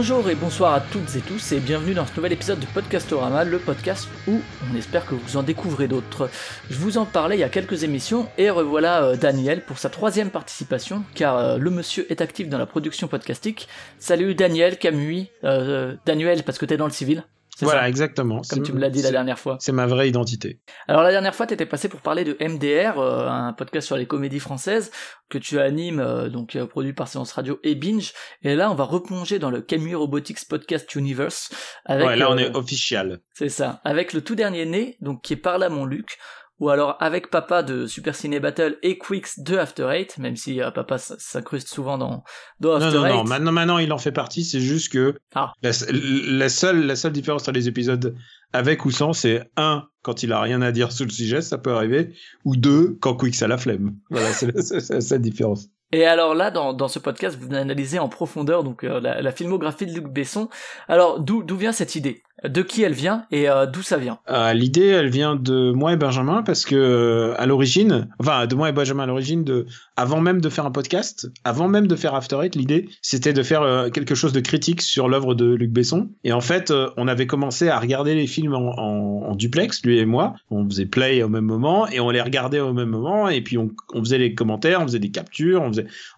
Bonjour et bonsoir à toutes et tous et bienvenue dans ce nouvel épisode de Podcastorama, le podcast où on espère que vous en découvrez d'autres. Je vous en parlais il y a quelques émissions et revoilà euh, Daniel pour sa troisième participation car euh, le monsieur est actif dans la production podcastique. Salut Daniel, Camus, euh, Daniel parce que t'es dans le civil. Voilà, ça exactement. Comme tu me l'as dit la dernière fois. C'est ma vraie identité. Alors la dernière fois, tu étais passé pour parler de MDR, euh, un podcast sur les comédies françaises que tu animes, euh, donc euh, produit par Séance Radio et Binge. Et là, on va replonger dans le Camus Robotics Podcast Universe. Avec, ouais, là, on euh, est official. C'est ça, avec le tout dernier né, donc qui est par là mon Luc. Ou alors avec Papa de Super Ciné Battle et Quicks de After Eight, même si euh, Papa s'incruste souvent dans, dans Non, After non, Eight. non. Maintenant, maintenant, il en fait partie. C'est juste que Ah. la, la seule, la seule différence entre les épisodes avec ou sans, c'est un, quand il a rien à dire sur le sujet, ça peut arriver, ou deux, quand Quicks a la flemme. Voilà, c'est la, différence. Et alors là, dans, dans ce podcast, vous analysez en profondeur donc euh, la, la filmographie de Luc Besson. Alors d'où d'où vient cette idée? De qui elle vient et euh, d'où ça vient Euh, L'idée, elle vient de moi et Benjamin parce que euh, à l'origine, enfin de moi et Benjamin à l'origine, de avant même de faire un podcast, avant même de faire After Eight, l'idée c'était de faire quelque chose de critique sur l'œuvre de Luc Besson. Et en fait, on avait commencé à regarder les films en, duplex, lui et moi. On faisait play au même moment et on les regardait au même moment. Et puis on, faisait les commentaires, on faisait des captures,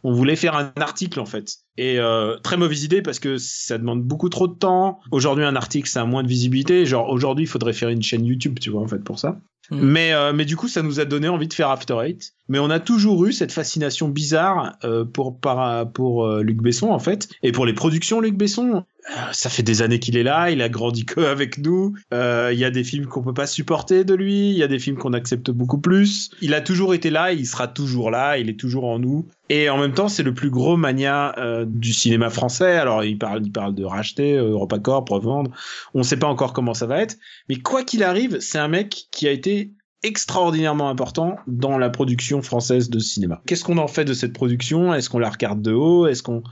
on voulait faire un article en fait. Et euh, très mauvaise idée parce que ça demande beaucoup trop de temps. Aujourd'hui, un article, ça a moins de visibilité. Genre, aujourd'hui, il faudrait faire une chaîne YouTube, tu vois, en fait, pour ça. Mm. Mais, euh, mais du coup, ça nous a donné envie de faire After Eight. Mais on a toujours eu cette fascination bizarre euh, pour, par, pour euh, Luc Besson, en fait. Et pour les productions Luc Besson. Euh, ça fait des années qu'il est là, il a grandi que avec nous. Euh, Il y a des films qu'on peut pas supporter de lui, il y a des films qu'on accepte beaucoup plus. Il a toujours été là, il sera toujours là, il est toujours en nous. Et en même temps, c'est le plus gros mania euh, du cinéma français. Alors, il parle, il parle de racheter, euh, EuropaCorp, revendre. On ne sait pas encore comment ça va être. Mais quoi qu'il arrive, c'est un mec qui a été extraordinairement important dans la production française de cinéma. Qu'est-ce qu'on en fait de cette production? Est-ce qu'on la regarde de haut? Est-ce qu'on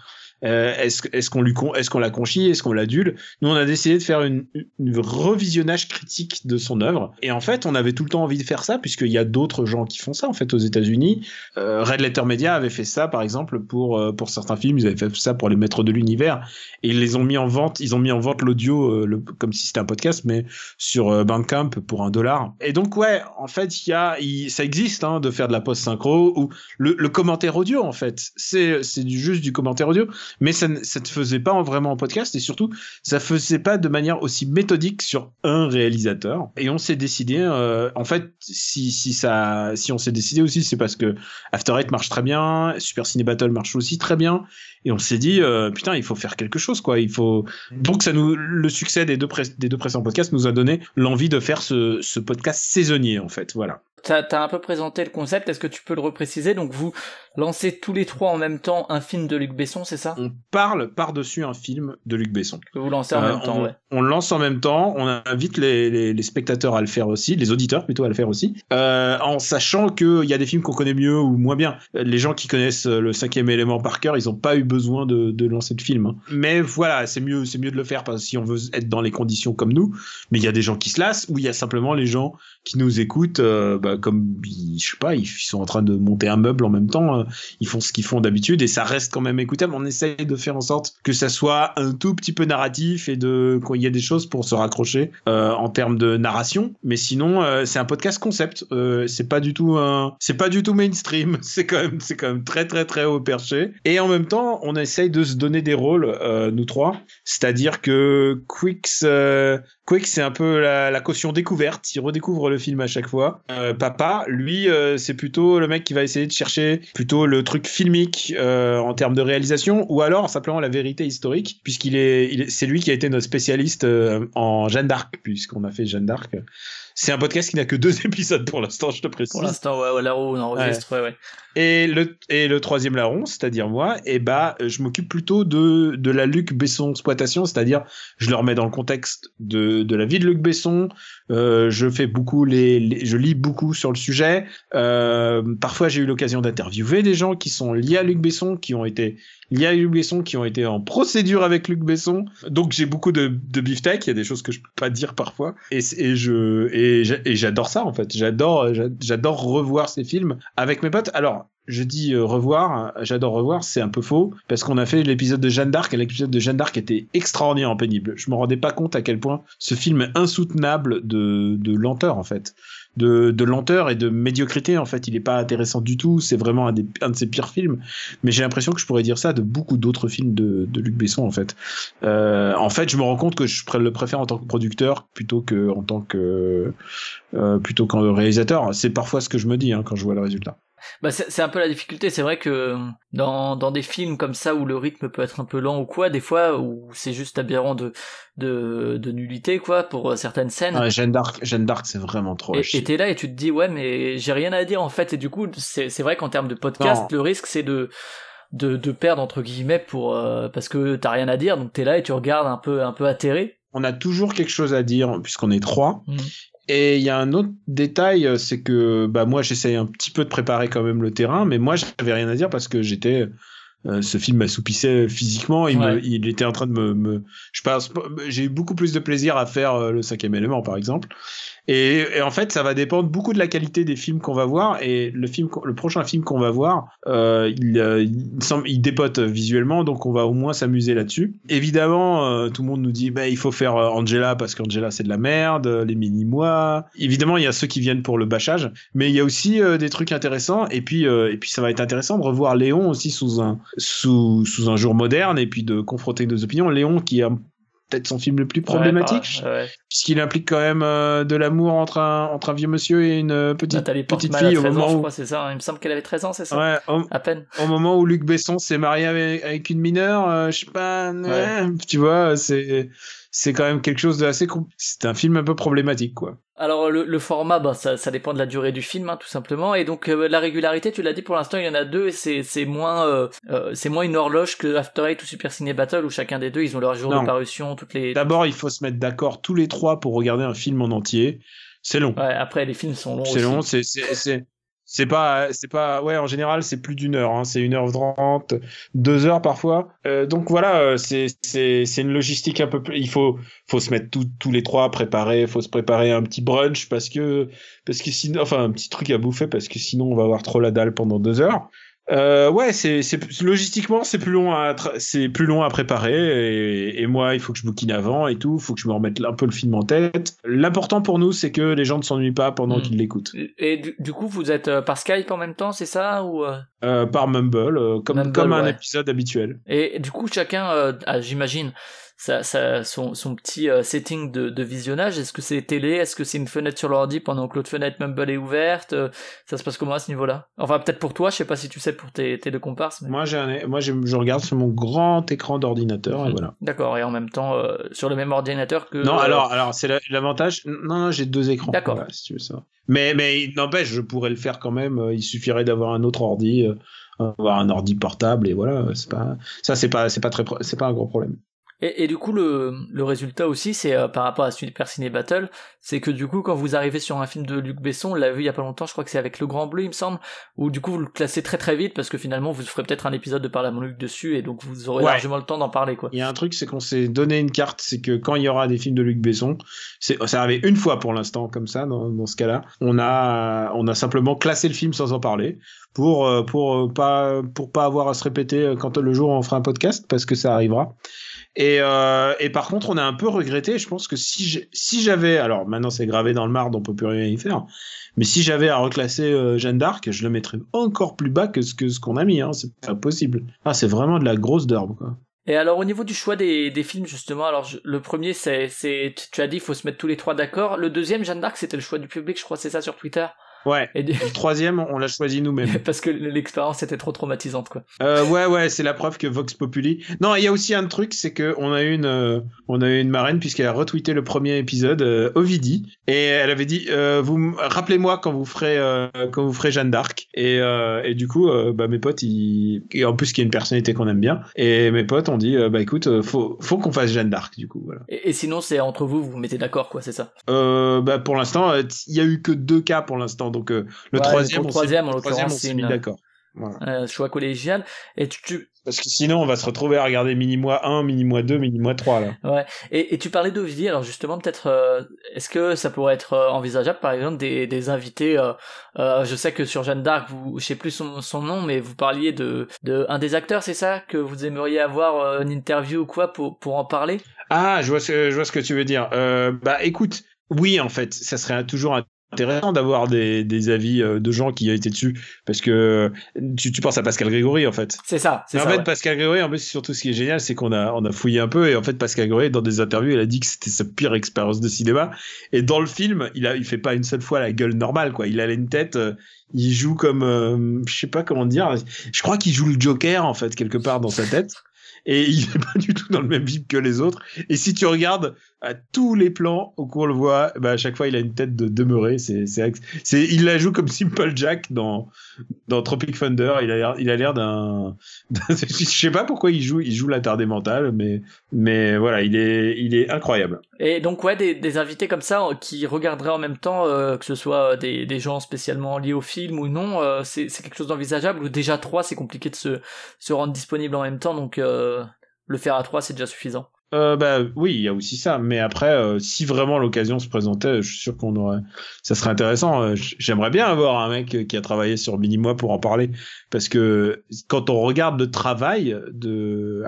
euh, est-ce est-ce qu'on lui est-ce qu'on la conchie Est-ce qu'on l'adule? Nous, on a décidé de faire une, une revisionnage critique de son œuvre. Et en fait, on avait tout le temps envie de faire ça puisqu'il y a d'autres gens qui font ça en fait aux États-Unis. Euh, Red Letter Media avait fait ça par exemple pour euh, pour certains films. Ils avaient fait ça pour les Maîtres de l'univers et ils les ont mis en vente. Ils ont mis en vente l'audio euh, le- comme si c'était un podcast, mais sur euh, Bandcamp pour un dollar. Et donc ouais, en fait, il y a, ça existe hein, de faire de la post synchro ou le, le commentaire audio en fait. C'est c'est juste du commentaire audio, mais ça ne ça ne faisait pas en- vraiment en podcast et surtout ça faisait pas de manière aussi méthodique sur un réalisateur. Et on s'est décidé, euh, en fait, si si ça, si on s'est décidé aussi, c'est parce que After Eight marche très bien, Super Ciné Battle marche aussi très bien. Et on s'est dit, euh, putain, il faut faire quelque chose, quoi. Il faut. Donc, ça nous, le succès des deux, des deux précédents podcasts nous a donné l'envie de faire ce, ce podcast saisonnier, en fait. Voilà. T'as as un peu présenté le concept, est-ce que tu peux le repréciser? Donc vous lancez tous les trois en même temps un film de Luc Besson, c'est ça? On parle par-dessus un film de Luc Besson. Que vous lancez en Euh, même temps, on, ouais. on lance en même temps, on invite les, les, les spectateurs à le faire aussi, les auditeurs plutôt à le faire aussi, euh, en sachant qu'il y a des films qu'on connaît mieux ou moins bien. Les gens qui connaissent le cinquième élément par cœur, ils n'ont pas eu besoin de, de lancer de film. hein. Mais voilà, c'est mieux, c'est mieux de le faire parce que si on veut être dans les conditions comme nous. Mais il y a des gens qui se lassent ou il y a simplement les gens qui nous écoutent, euh, bah, comme ils- je sais pas, ils sont en train de monter un meuble en même temps, ils font ce qu'ils font d'habitude et ça reste quand même écoutable. On essaye de faire en sorte que ça soit un tout petit peu narratif et de qu'il y ait des choses pour se raccrocher euh, en termes de narration. Mais sinon, euh, c'est un podcast concept. Euh, c'est pas du tout un, c'est pas du tout mainstream. C'est quand même, c'est quand même très très très haut perché. Et en même temps, on essaye de se donner des rôles, euh, nous trois. C'est-à-dire que Quicks, Quick, c'est un peu la, caution découverte. Il redécouvre le film à chaque fois. Euh, Papa, lui, euh, c'est plutôt le mec qui va essayer de chercher plutôt le truc filmique euh, en termes de réalisation, ou alors simplement la vérité historique, puisqu'il est, c'est lui qui a été notre spécialiste en Jeanne d'Arc, puisqu'on a fait Jeanne d'Arc. C'est un podcast qui n'a que deux épisodes pour l'instant, je te précise. Pour l'instant, ouais, ouais, là où on enregistre, ouais, ouais. Et le, et le troisième larron, c'est-à-dire moi, et bah, je m'occupe plutôt de, de la Luc Besson exploitation, c'est-à-dire je le remets dans le contexte de, de la vie de Luc Besson. Euh, je fais beaucoup les, les- je lis beaucoup sur le sujet. Euh, parfois, j'ai eu l'occasion d'interviewer des gens qui sont liés à Luc Besson, qui ont été liés à Luc Besson, qui ont été en procédure avec Luc Besson. Donc, j'ai beaucoup de, de beefsteak. Il y a des choses que je peux pas dire parfois. Et, je, j'adore ça en fait. J'adore, j'adore revoir ces films avec mes potes. Alors, je dis euh, revoir, j'adore revoir, c'est un peu faux, parce qu'on a fait l'épisode de Jeanne d'Arc, et l'épisode de Jeanne d'Arc était extraordinairement pénible. Je me rendais pas compte à quel point ce film est insoutenable de lenteur, en fait. De, de, lenteur et de médiocrité, en fait. Il est pas intéressant du tout, c'est vraiment un, des, un de ses pires films. Mais j'ai l'impression que je pourrais dire ça de beaucoup d'autres films de, de Luc Besson, en fait. Euh, en fait, je me rends compte que je le préfère en tant que producteur plutôt que en tant que euh, plutôt qu'en réalisateur. C'est parfois ce que je me dis hein, quand je vois le résultat. Bah c'est un peu la difficulté. C'est vrai que dans, dans des films comme ça où le rythme peut être un peu lent ou quoi, des fois où c'est juste aberrant de, de, de nullité quoi pour certaines scènes. Ah, Jeanne d'Arc, Jeanne d'Arc, c'est vraiment trop. Et, et t'es là et tu te dis ouais mais j'ai rien à dire en fait et du coup c'est vrai qu'en termes de podcast le risque c'est de de, de perdre entre guillemets pour euh, parce que t'as rien à dire donc t'es là et tu regardes un peu un peu atterré on a toujours quelque chose à dire puisqu'on est trois. Mmh. Et il y a un autre détail, euh, c'est que bah moi j'essaye un petit peu de préparer quand même le terrain, mais moi j'avais rien à dire parce que j'étais euh, ce film m'assoupissait physiquement. Il, me, il, était en train de me, me je pense, j'ai eu beaucoup plus de plaisir à faire euh, le cinquième élément, par exemple. Et, et, en fait, ça va dépendre beaucoup de la qualité des films qu'on va voir. Et le film, le prochain film qu'on va voir, euh, il, il, semble, il dépote visuellement, donc on va au moins s'amuser là-dessus. Évidemment, tout le monde nous dit, bah, il faut faire Angela parce qu'Angela c'est de la merde, les mini-mois. Évidemment, il y a ceux qui viennent pour le bâchage, mais il y a aussi des trucs intéressants. Et puis, et puis, ça va être intéressant de revoir Léon aussi sous un sous, sous un jour moderne et puis de confronter nos opinions. Léon qui a peut-être son film le plus problématique, puisqu'il implique quand même euh, de l'amour entre un, entre un vieux monsieur et une euh, petite, petite fille. au moment où... c'est ça. Hein. Il me semble qu'elle avait 13 ans, c'est ça ouais, au, À peine. Au moment où Luc Besson s'est marié avec, une mineure, euh, je sais pas, tu vois, c'est c'est quand même quelque chose de assez. C'est un film un peu problématique, quoi. Alors le, le format, bah, ça, ça, dépend de la durée du film, hein, tout simplement. Et donc euh, la régularité, tu l'as dit pour l'instant, il y en a deux et c'est c'est moins euh, euh, c'est moins une horloge que After Eight ou Super Ciné Battle où chacun des deux ils ont leur jour de parution toutes les. D'abord, il faut se mettre d'accord tous les trois pour regarder un film en entier. C'est long. Ouais, après les films sont longs. C'est long, c'est c'est pas, c'est pas, ouais, en général, c'est plus d'une heure, hein, c'est une heure trente, deux heures parfois. Euh, donc voilà, euh, c'est, c'est, c'est une logistique un peu plus, il faut, faut se mettre tous les trois préparer, faut se préparer un petit brunch parce que, parce que sinon, enfin, un petit truc à bouffer parce que sinon on va avoir trop la dalle pendant deux heures. Euh, ouais, c'est, c'est logistiquement c'est plus long à c'est plus long à préparer et, et, moi il faut que je bouquine avant et tout, il faut que je me remette un peu le film en tête. L'important pour nous c'est que les gens ne s'ennuient pas pendant hmm. qu'ils l'écoutent. Et du, du, coup vous êtes euh, par Skype en même temps, c'est ça ou euh? euh Par Mumble, euh, comme comme un épisode habituel. Et du coup chacun, ah, j'imagine ça, ça, son, son petit euh, setting de, de visionnage Est-ce que c'est télé? Est-ce que c'est une fenêtre sur l'ordi pendant que l'autre fenêtre Mumble est ouverte? Euh, Ça se passe comment à ce niveau-là? Enfin, peut-être pour toi, je sais pas si tu sais pour tes, tes deux comparses. Moi, j'ai moi je regarde sur mon grand écran d'ordinateur et mhm. voilà. D'accord, et en même temps euh, sur le même ordinateur que. Non, alors, alors c'est l'avantage. Non, non, j'ai deux écrans. D'accord. si tu veux ça. Mais, mais n'empêche, je pourrais le faire quand même. Il suffirait d'avoir un autre ordi avoir un ordi portable et voilà c'est pas ça c'est pas c'est pas très c'est pas un gros problème et, et, du coup, le, le résultat aussi, c'est euh, par rapport à Super Ciné Battle, c'est que du coup, quand vous arrivez sur un film de Luc Besson, on l'a vu il y a pas longtemps, je crois que c'est avec Le Grand Bleu, il me semble, où du coup vous le classez très très vite parce que finalement vous ferez peut-être un épisode de Parler à mon Luc dessus et donc vous aurez largement le temps d'en parler quoi. Il y a un truc, c'est qu'on s'est donné une carte, c'est que quand il y aura des films de Luc Besson, c'est ça arrivé une fois pour l'instant comme ça dans, dans ce cas-là, on a on a simplement classé le film sans en parler pour euh, pour euh, pas pour pas avoir à se répéter quand le jour où on fera un podcast parce que ça arrivera. Et, euh, et par contre, on a un peu regretté. Je pense que si si j'avais, alors maintenant c'est gravé dans le marde, on peut plus rien y faire. Mais si j'avais à reclasser euh, Jeanne d'Arc, je le mettrais encore plus bas que ce que ce qu'on a mis. Hein. C'est pas possible. Ah, c'est vraiment de la grosse d'herbe, quoi. Et alors au niveau du choix des, des films justement, alors le premier c'est tu as dit il faut se mettre tous les trois d'accord. Le deuxième Jeanne d'Arc c'était le choix du public, je crois c'est ça sur Twitter? Ouais. Et le troisième, on l'a choisi nous-mêmes. Parce que l'expérience était trop traumatisante, quoi. Euh, ouais, ouais, c'est la preuve que Vox Populi. Non, il y a aussi un truc, c'est que on a une, euh, on a eu une marraine puisqu'elle a retweeté le premier épisode, euh, Ovidie, et elle avait dit, euh, vous rappelez-moi quand vous ferez, quand vous ferez Jeanne d'Arc. Et, et du coup, bah mes potes, ils, et en plus qui est une personnalité qu'on aime bien, et mes potes ont dit, bah écoute, faut, faut qu'on fasse Jeanne d'Arc, du coup, voilà. Et, et sinon, c'est entre vous, vous vous mettez d'accord, quoi, c'est ça? Bah pour l'instant, il y a eu que deux cas pour l'instant donc euh, le troisième, le troisième, en l'occurrence, c'est d'accord. Voilà. Euh, choix collégial. Et tu, Parce que sinon, on va se retrouver à regarder mini-mois 1, mini-mois 2, mini-mois 3, là. Ouais. Et, et tu parlais d'Ovidie, alors justement, peut-être, euh, est-ce que ça pourrait être euh, envisageable, par exemple, des, des invités, euh, euh, je sais que sur Jeanne d'Arc, vous, je sais plus son, son nom, mais vous parliez de, de un des acteurs, c'est ça, que vous aimeriez avoir une interview ou quoi pour, pour en parler? Ah, je vois ce, je vois ce que tu veux dire. bah, écoute, oui, en fait, ça serait toujours intéressant d'avoir des, des, avis euh, de gens qui ont été dessus parce que tu, tu penses à Pascal Grégory en fait. C'est ça. Mais en fait, Pascal Grégory, en plus, surtout ce qui est génial, c'est qu'on a, on a fouillé un peu et en fait, Pascal Grégory, dans des interviews, il a dit que c'était sa pire expérience de cinéma. Et dans le film, il a, il fait pas une seule fois la gueule normale, quoi. Il a une tête, euh, il joue comme, euh, je sais pas comment dire. Je crois qu'il joue le Joker en fait quelque part dans sa tête et il est pas du tout dans le même vibe que les autres. Et si tu regardes à tous les plans où on le voit, bah à chaque fois il a une tête de demeuré. C'est, c'est, il la joue comme Simple Jack dans dans Tropic Thunder. Il a l'air, il a l'air d'un, je sais pas pourquoi il joue, il joue l'attardé mental, mais mais voilà, il est il est incroyable. Et donc ouais, des, des invités comme ça euh, qui regarderaient en même temps, euh, que ce soit des, des gens spécialement liés au film ou non, euh, c'est, c'est quelque chose d'envisageable. Ou déjà trois, c'est compliqué de se se rendre disponible en même temps, donc le faire à trois, c'est déjà suffisant. Euh, bah oui, il y a aussi ça. Mais après, euh, si vraiment l'occasion se présentait, je suis sûr qu'on aurait, ça serait intéressant. Euh, j'aimerais bien avoir un mec qui a travaillé sur Minimois pour en parler, parce que quand on regarde le travail de,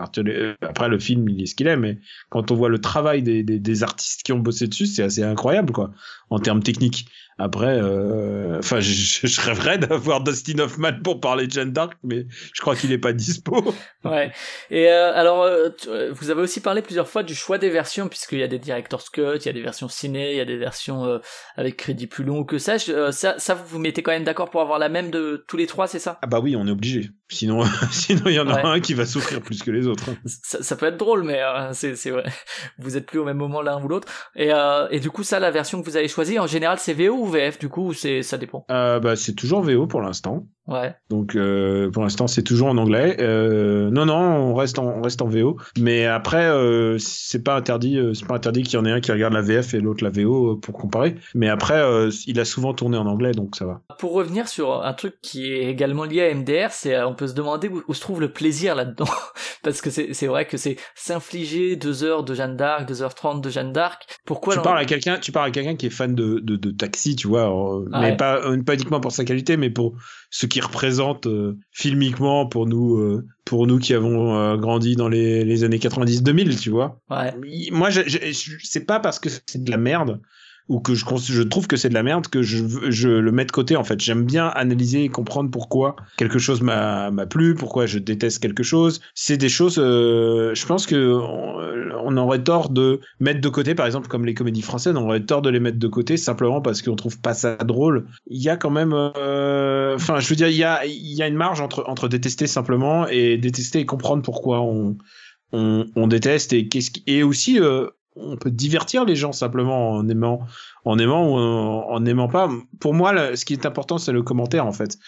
après le film il est ce qu'il est, mais quand on voit le travail des, des, des artistes qui ont bossé dessus, c'est assez incroyable quoi, en termes techniques. Après, euh, enfin, je, je, rêverais d'avoir Dustin Hoffman pour parler de Jeanne d'Arc, mais je crois qu'il est pas dispo. ouais. Et euh, alors, euh, vous avez aussi parlé plusieurs fois du choix des versions, puisqu'il y a des director's cut, il y a des versions ciné, il y a des versions avec crédit plus long que ça. ça. Ça, vous vous mettez quand même d'accord pour avoir la même de tous les trois, c'est ça? Ah bah oui, on est obligé. Sinon, sinon il y en a un qui va souffrir plus que les autres. Ça, ça peut être drôle, mais c'est c'est vrai. Vous êtes plus au même moment l'un ou l'autre. Et et du coup, ça, la version que vous avez choisie, en général, c'est VO ou VF du coup c'est ça dépend? Euh, bah, c'est toujours VO pour l'instant. Ouais. Donc euh, pour l'instant c'est toujours en anglais. Euh, non non on reste en on reste en VO. Mais après euh, c'est pas interdit euh, c'est pas interdit qu'il y en ait un qui regarde la VF et l'autre la VO euh, pour comparer. Mais après euh, il a souvent tourné en anglais donc ça va. Pour revenir sur un truc qui est également lié à MDR, c'est on peut se demander où, où se trouve le plaisir là-dedans parce que c'est vrai que c'est s'infliger deux heures de Jeanne d'Arc, 2h30 de Jeanne d'Arc. Pourquoi Tu parles à quelqu'un tu parles à quelqu'un qui est fan de de, de taxi tu vois mais Ouais. pas pas uniquement pour sa qualité mais pour ce qui représente euh, filmiquement pour nous euh, pour nous qui avons euh, grandi dans les, les années 90 2000 tu vois Ouais. moi c'est pas parce que c'est de la merde ou que je, trouve que c'est de la merde que je, le mets de côté en fait. J'aime bien analyser et comprendre pourquoi quelque chose m'a plu pourquoi je déteste quelque chose. C'est des choses euh, je pense que on, aurait tort de mettre de côté par exemple comme les comédies françaises on aurait tort de les mettre de côté simplement parce qu'on trouve pas ça drôle. Il y a quand même euh, enfin je veux dire il y a une marge entre détester simplement et détester et comprendre pourquoi on déteste et aussi euh, on peut divertir les gens simplement en aimant en aimant ou en, n'aimant pas. Pour moi ce qui est important c'est le commentaire en fait.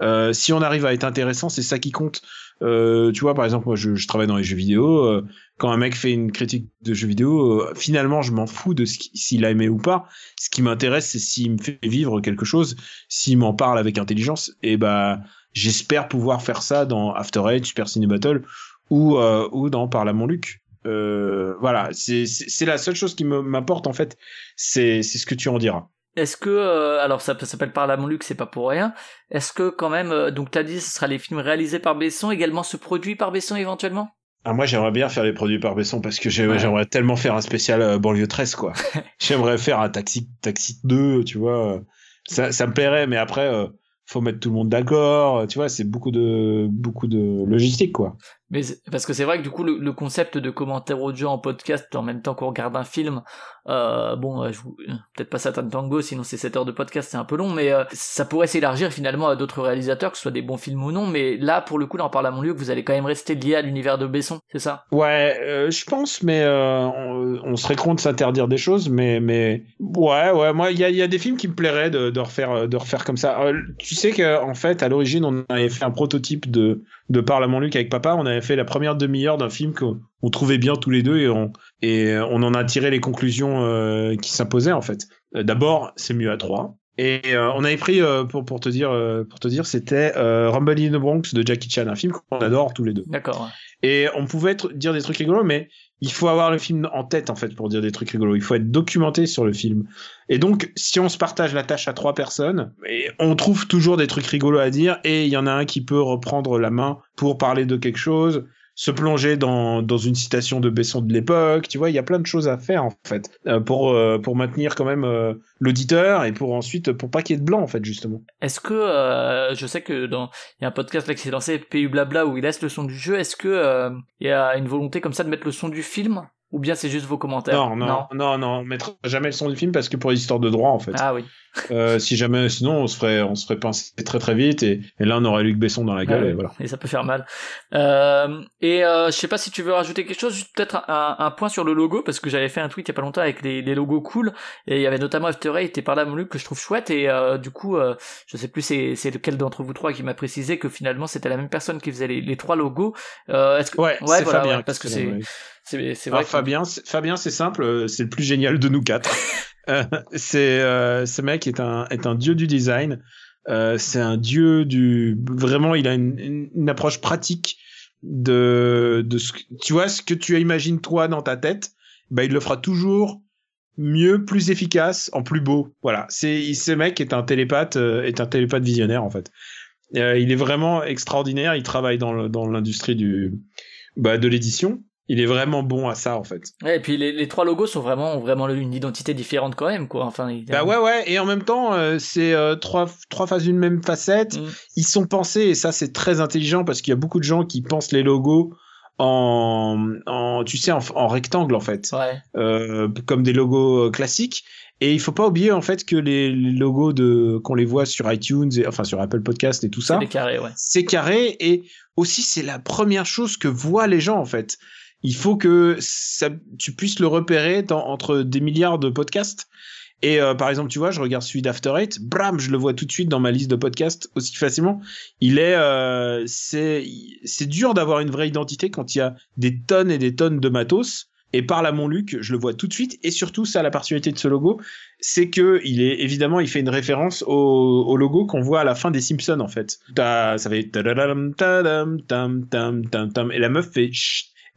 Euh, si on arrive à être intéressant c'est ça qui compte. Euh, tu vois par exemple moi je, travaille dans les jeux vidéo euh, quand un mec fait une critique de jeux vidéo finalement je m'en fous de s'il a aimé ou pas. Ce qui m'intéresse c'est s'il me fait vivre quelque chose s'il m'en parle avec intelligence et bah j'espère pouvoir faire ça dans After Eight Super Ciné Battle ou ou dans Parle à mon Luc euh, voilà, c'est la seule chose qui m'apporte en fait, c'est ce que tu en diras. Est-ce que euh, alors ça s'appelle par la mon Luc, c'est pas pour rien. Est-ce que quand même euh, donc t'as dit ce sera les films réalisés par Besson, également ce produit par Besson éventuellement? Ah, moi j'aimerais bien faire les produits par Besson parce que Ouais. j'aimerais tellement faire un spécial euh, banlieue 13 quoi. j'aimerais faire un taxi taxi 2, tu vois. Ça ça me plairait mais après faut mettre tout le monde d'accord, tu vois, c'est beaucoup de beaucoup de logistique quoi. Mais parce que c'est vrai que du coup le, concept de commentaire audio en podcast en même temps qu'on regarde un film, euh, bon, euh, euh, peut-être pas Satan Tango, sinon c'est 7 heures de podcast, c'est un peu long, mais ça pourrait s'élargir finalement à d'autres réalisateurs, que ce soit des bons films ou non. Mais là, pour le coup, là, on parle à mon lieu, vous allez quand même rester lié à l'univers de Besson, c'est ça? Ouais, je pense, mais on, serait con de s'interdire des choses, mais mais ouais, ouais, moi il y a, a des films qui me plairaient de, refaire de refaire comme ça. Tu sais que en fait, à l'origine, on avait fait un prototype de de Parle à mon Luc avec papa. On avait fait la première demi-heure d'un film qu'on on trouvait bien tous les deux et on et on en a tiré les conclusions euh, qui s'imposaient en fait. Euh, D'abord, c'est mieux à trois. Et euh, on avait pris euh, pour pour te dire euh, pour te dire c'était Rumble in the Bronx de Jackie Chan, un film qu'on adore tous les deux. D'accord. Et on pouvait être, dire des trucs rigolos, mais il faut avoir le film en tête en fait pour dire des trucs rigolos. Il faut être documenté sur le film. Et donc, si on se partage la tâche à trois personnes, on trouve toujours des trucs rigolos à dire, et il y en a un qui peut reprendre la main pour parler de quelque chose se plonger dans, dans une citation de Besson de l'époque. Tu vois, il y a plein de choses à faire en fait euh, pour euh, pour maintenir quand même euh, l'auditeur et pour ensuite pour pas qu'il y ait de blanc en fait justement. Est-ce que je sais que dans il y a un podcast là qui s'est lancé PU Blabla où il laisse le son du jeu. Est-ce que il y a une volonté comme ça de mettre le son du film? Ou bien c'est juste vos commentaires? Non, non, non, non, on mettra jamais le son du film parce que pour l'histoire de droit en fait. Ah oui. Euh, si jamais, sinon on se ferait, on se ferait pincer très très vite et, et là on aurait Luc Besson dans la gueule et voilà. Et ça peut faire mal. Euh, et euh, je sais pas si tu veux rajouter quelque chose, juste peut-être un, un, point sur le logo parce que j'avais fait un tweet il y a pas longtemps avec les, les logos cool et il y avait notamment After Eight et par là mon Luc que je trouve chouette et euh, du coup euh, je sais plus c'est c'est lequel d'entre vous trois qui m'a précisé que finalement c'était la même personne qui faisait les, les trois logos. Euh, est-ce que ouais, ouais voilà, Fabien, parce que c'est c'est vrai. Fabien, Fabien, c'est simple, c'est le plus génial de nous quatre. Euh, c'est euh, ce mec est un est un dieu du design. Euh, c'est un dieu du vraiment, il a une, une, approche pratique de de ce tu vois ce que tu imagines toi dans ta tête. Bah, il le fera toujours mieux, plus efficace, en plus beau. Voilà, c'est ce mec est un télépathe, est un télépathe visionnaire en fait. il est vraiment extraordinaire. Il travaille dans dans l'industrie du bah, de l'édition il est vraiment bon à ça en fait. Ouais, et puis les, les, trois logos sont vraiment ont vraiment une identité différente quand même quoi. Enfin. Bah ouais ouais et en même temps euh, c'est euh, trois trois faces d'une même facette. Mm. Ils sont pensés et ça c'est très intelligent parce qu'il y a beaucoup de gens qui pensent les logos en, en tu sais en, en rectangle en fait. Ouais. Euh, comme des logos classiques. Et il faut pas oublier en fait que les, les logos de qu'on les voit sur iTunes et enfin sur Apple Podcast et tout ça. C'est carré ouais. C'est carré et aussi c'est la première chose que voient les gens en fait il faut que tu puisses le repérer entre des milliards de podcasts. Et euh, par exemple, tu vois, je regarde celui d'After Eight, bram, je le vois tout de suite dans ma liste de podcasts aussi facilement. Il est, euh, c'est, dur d'avoir une vraie identité quand il y a des tonnes et des tonnes de matos. Et par là, mon Luc, je le vois tout de suite. Et surtout, ça, la particularité de ce logo, c'est que il est évidemment, il fait une référence au, au logo qu'on voit à la fin des Simpsons, en fait. Ça fait et la meuf fait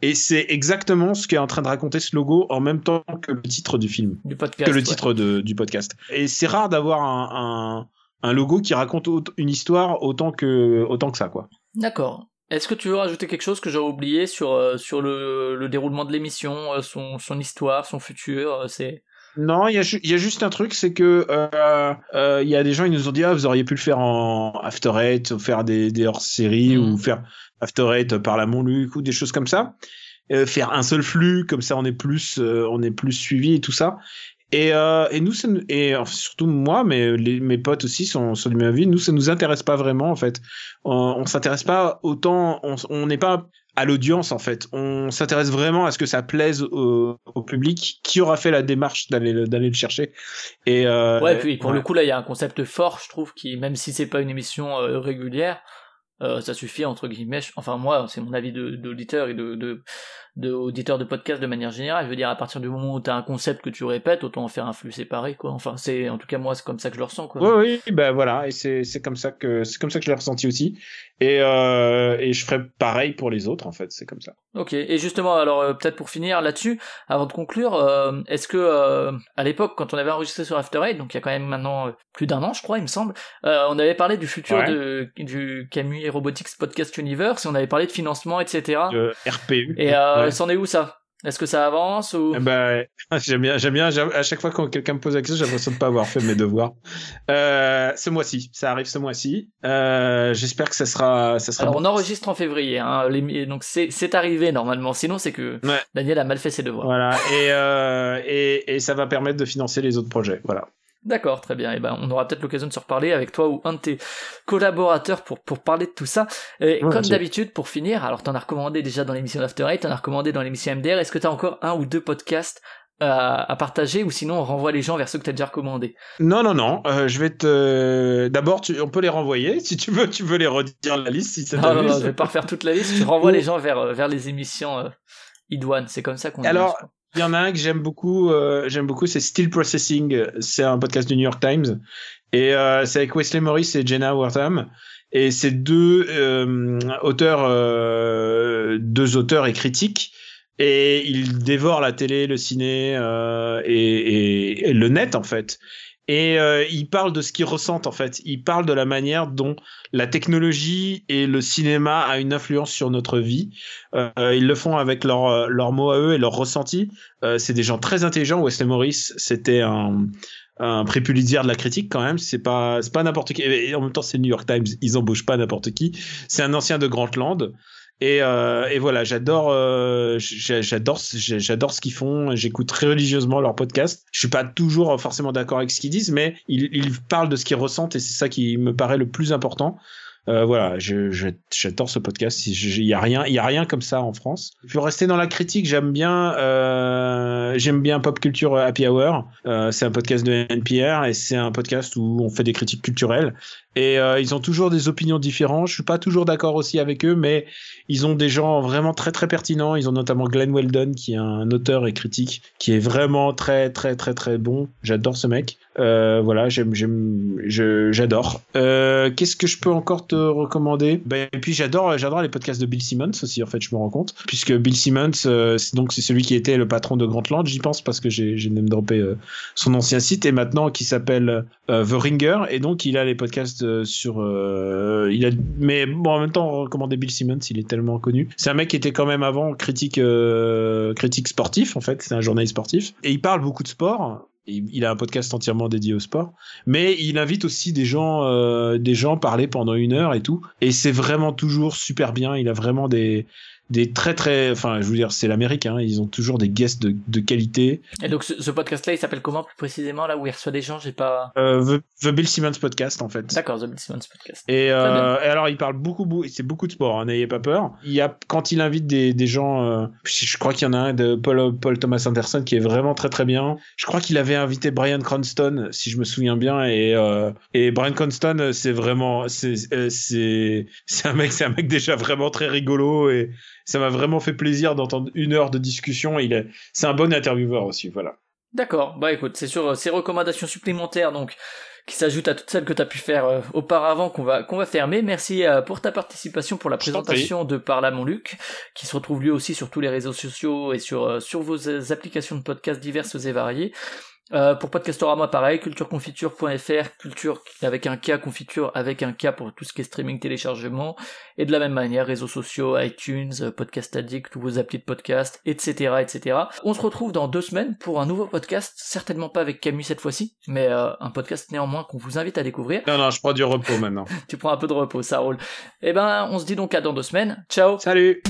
et c'est exactement ce qu'est en train de raconter ce logo en même temps que le titre du film. Du podcast. Que le titre de, du podcast. Et c'est rare d'avoir un, un, un, logo qui raconte une histoire autant que, autant que ça, quoi. D'accord. Est-ce que tu veux rajouter quelque chose que j'ai oublié sur, euh, sur le, le déroulement de l'émission, euh, son, son histoire, son futur euh, C'est non, il y a, y a, juste un truc, c'est que euh, euh, il y a des gens qui nous ont dit ah vous auriez pu le faire en After Eight, ou faire des, des hors-série ou mm. faire After Eight par la Montluc ou des choses comme ça. Euh, faire un seul flux, comme ça on est plus euh, on est plus suivi et tout ça. Et, euh, et nous, ça, et surtout moi, mais les, mes potes aussi sont, sont du même avis. Nous, ça nous intéresse pas vraiment en fait. On, on s'intéresse pas autant. On n'est pas à l'audience en fait. On s'intéresse vraiment à ce que ça plaise au, au, public qui aura fait la démarche d'aller d'aller le chercher. Et euh, ouais, puis pour le coup là, il y a un concept fort, je trouve, qui même si c'est pas une émission euh, régulière, euh, ça suffit entre guillemets. Enfin moi, c'est mon avis d'auditeur et de, de de, de podcast de manière générale. Je veux dire, à partir du moment où tu as un concept que tu répètes, autant en faire un flux séparé, quoi. Enfin, c'est en tout cas moi, c'est comme ça que je le ressens, quoi. Oui, oui, ben voilà, et c'est c'est comme ça que c'est comme ça que je l'ai ressenti aussi. Et euh, et je ferai pareil pour les autres, en fait, c'est comme ça. Ok. Et justement, alors euh, peut-être pour finir là-dessus, avant de conclure, euh, est-ce que euh, à l'époque, quand on avait enregistré sur After Eight, donc il y a quand même maintenant plus d'un an, je crois, il me semble, on avait parlé du futur de du Camus Robotics Podcast Universe, et on avait parlé de financement, etc. De RPU. Et euh, c'en est où ça? Est-ce que ça avance ou? Ben, j'aime bien, j'aime bien. À chaque fois quand quelqu'un me pose la question, j'ai l'impression de pas avoir fait mes devoirs. Euh, ce mois-ci, ça arrive ce mois-ci. Euh, J'espère que ça sera, ça sera. Alors on enregistre en février, hein, donc c'est arrivé normalement. Sinon c'est que Daniel a mal fait ses devoirs. Voilà, et, euh, et et ça va permettre de financer les autres projets. Voilà. D'accord, très bien. Et eh ben, on aura peut-être l'occasion de se reparler avec toi ou un de tes collaborateurs pour, pour parler de tout ça. Et comme d'habitude, pour finir, alors t'en as recommandé déjà dans l'émission After Eight, t'en as recommandé dans l'émission MDR. Est-ce que t'as encore un ou deux podcasts à, à, partager ou sinon on renvoie les gens vers ceux que t'as déjà recommandés? Non, non, non. Euh, je vais te. D'abord, on peut les renvoyer. Si tu veux, tu veux les redire la liste. Si ça non, non, non, je vais pas refaire toute la liste. Je renvoie les gens vers, vers les émissions euh, Idouane. C'est comme ça qu'on. Alors, Il y en a un que j'aime beaucoup, euh, j'aime beaucoup, c'est Still Processing. C'est un podcast du New York Times. Et euh, c'est avec Wesley Morris et Jenna Wortham. Et c'est deux euh, auteurs, deux auteurs et critiques. Et ils dévorent la télé, le ciné et, et, le net en fait. Et euh, ils parlent de ce qu'ils ressentent en fait. Ils parlent de la manière dont la technologie et le cinéma a une influence sur notre vie. Euh, ils le font avec leurs leur mots à eux et leurs ressentis. Euh, c'est des gens très intelligents. Wesley Morris, c'était un, un prix Pulitzer de la critique quand même. C'est pas c'est pas n'importe qui. Et en même temps, c'est New York Times. Ils embauchent pas n'importe qui. C'est un ancien de Grantland. Et, euh, et voilà, j'adore, euh, j'adore, j'adore ce qu'ils font. J'écoute très religieusement leur podcast. Je suis pas toujours forcément d'accord avec ce qu'ils disent, mais ils, parlent de ce qu'ils ressentent et c'est ça qui me paraît le plus important. Euh, voilà, j'adore ce podcast. Il y a rien, il y a rien comme ça en France. Pour rester dans la critique, j'aime bien, j'aime bien Pop Culture Happy Hour. Euh, c'est un podcast de NPR et c'est un podcast où on fait des critiques culturelles. Et euh, ils ont toujours des opinions différentes. Je suis pas toujours d'accord aussi avec eux, mais ils ont des gens vraiment très très pertinents. Ils ont notamment Glenn Weldon, qui est un auteur et critique, qui est vraiment très très très très bon. J'adore ce mec. Euh, voilà, j'aime, j'aime, j'adore. Euh, qu'est-ce que je peux encore te recommander? Ben, Et puis j'adore, j'adore les podcasts de Bill Simmons aussi. En fait, je me rends compte, puisque Bill Simmons, euh, donc c'est celui qui était le patron de Grantland. J'y pense parce que j'ai, même droppé euh, son ancien site et maintenant qui s'appelle euh, The Ringer. Et donc il a les podcasts sur, il a, mais bon en même temps recommander Bill Simmons, il est tellement connu. C'est un mec qui était quand même avant critique, critique sportif en fait. C'est un journaliste sportif et il parle beaucoup de sport il a un podcast entièrement dédié au sport, mais il invite aussi des gens, euh, des gens parler pendant une heure et tout, et c'est vraiment toujours super bien. Il a vraiment des des très très enfin je veux dire c'est l'Amérique hein, ils ont toujours des guests de, de qualité. Et donc ce, ce podcast là il s'appelle comment plus précisément là où il reçoit des gens j'ai pas euh, The, The, Bill Simmons podcast en fait. D'accord The Bill Simmons podcast. Et, euh, et alors il parle beaucoup, beaucoup c'est beaucoup de sport hein, n'ayez pas peur. Il y a quand il invite des, des gens euh, je crois qu'il y en a un de Paul, Paul Thomas Anderson qui est vraiment très très bien. Je crois qu'il avait invité Brian Cranston si je me souviens bien et euh, et Brian Cranston c'est vraiment c'est un mec c'est un mec déjà vraiment très rigolo et ça m'a vraiment fait plaisir d'entendre une heure de discussion. Il est, c'est un bon intervieweur aussi, voilà. D'accord. Bah écoute, c'est sur euh, ces recommandations supplémentaires donc qui s'ajoutent à toutes celles que tu as pu faire euh, auparavant qu'on va qu'on va fermer. Merci euh, pour ta participation pour la présentation de Parla mon Luc qui se retrouve lui aussi sur tous les réseaux sociaux et sur sur vos applications de podcast diverses et variées. Euh, pour Podcastorama, pareil, cultureconfiture.fr, culture avec un K, confiture avec un K pour tout ce qui est streaming, téléchargement, et de la même manière, réseaux sociaux, iTunes, Podcast Addict, tous vos applis de podcast, etc., etc. On se retrouve dans deux semaines pour un nouveau podcast, certainement pas avec Camus cette fois-ci, mais euh, un podcast néanmoins qu'on vous invite à découvrir. Non, non, je prends du repos maintenant. tu prends un peu de repos, ça roule. Eh ben, on se dit donc à dans deux semaines. Ciao Salut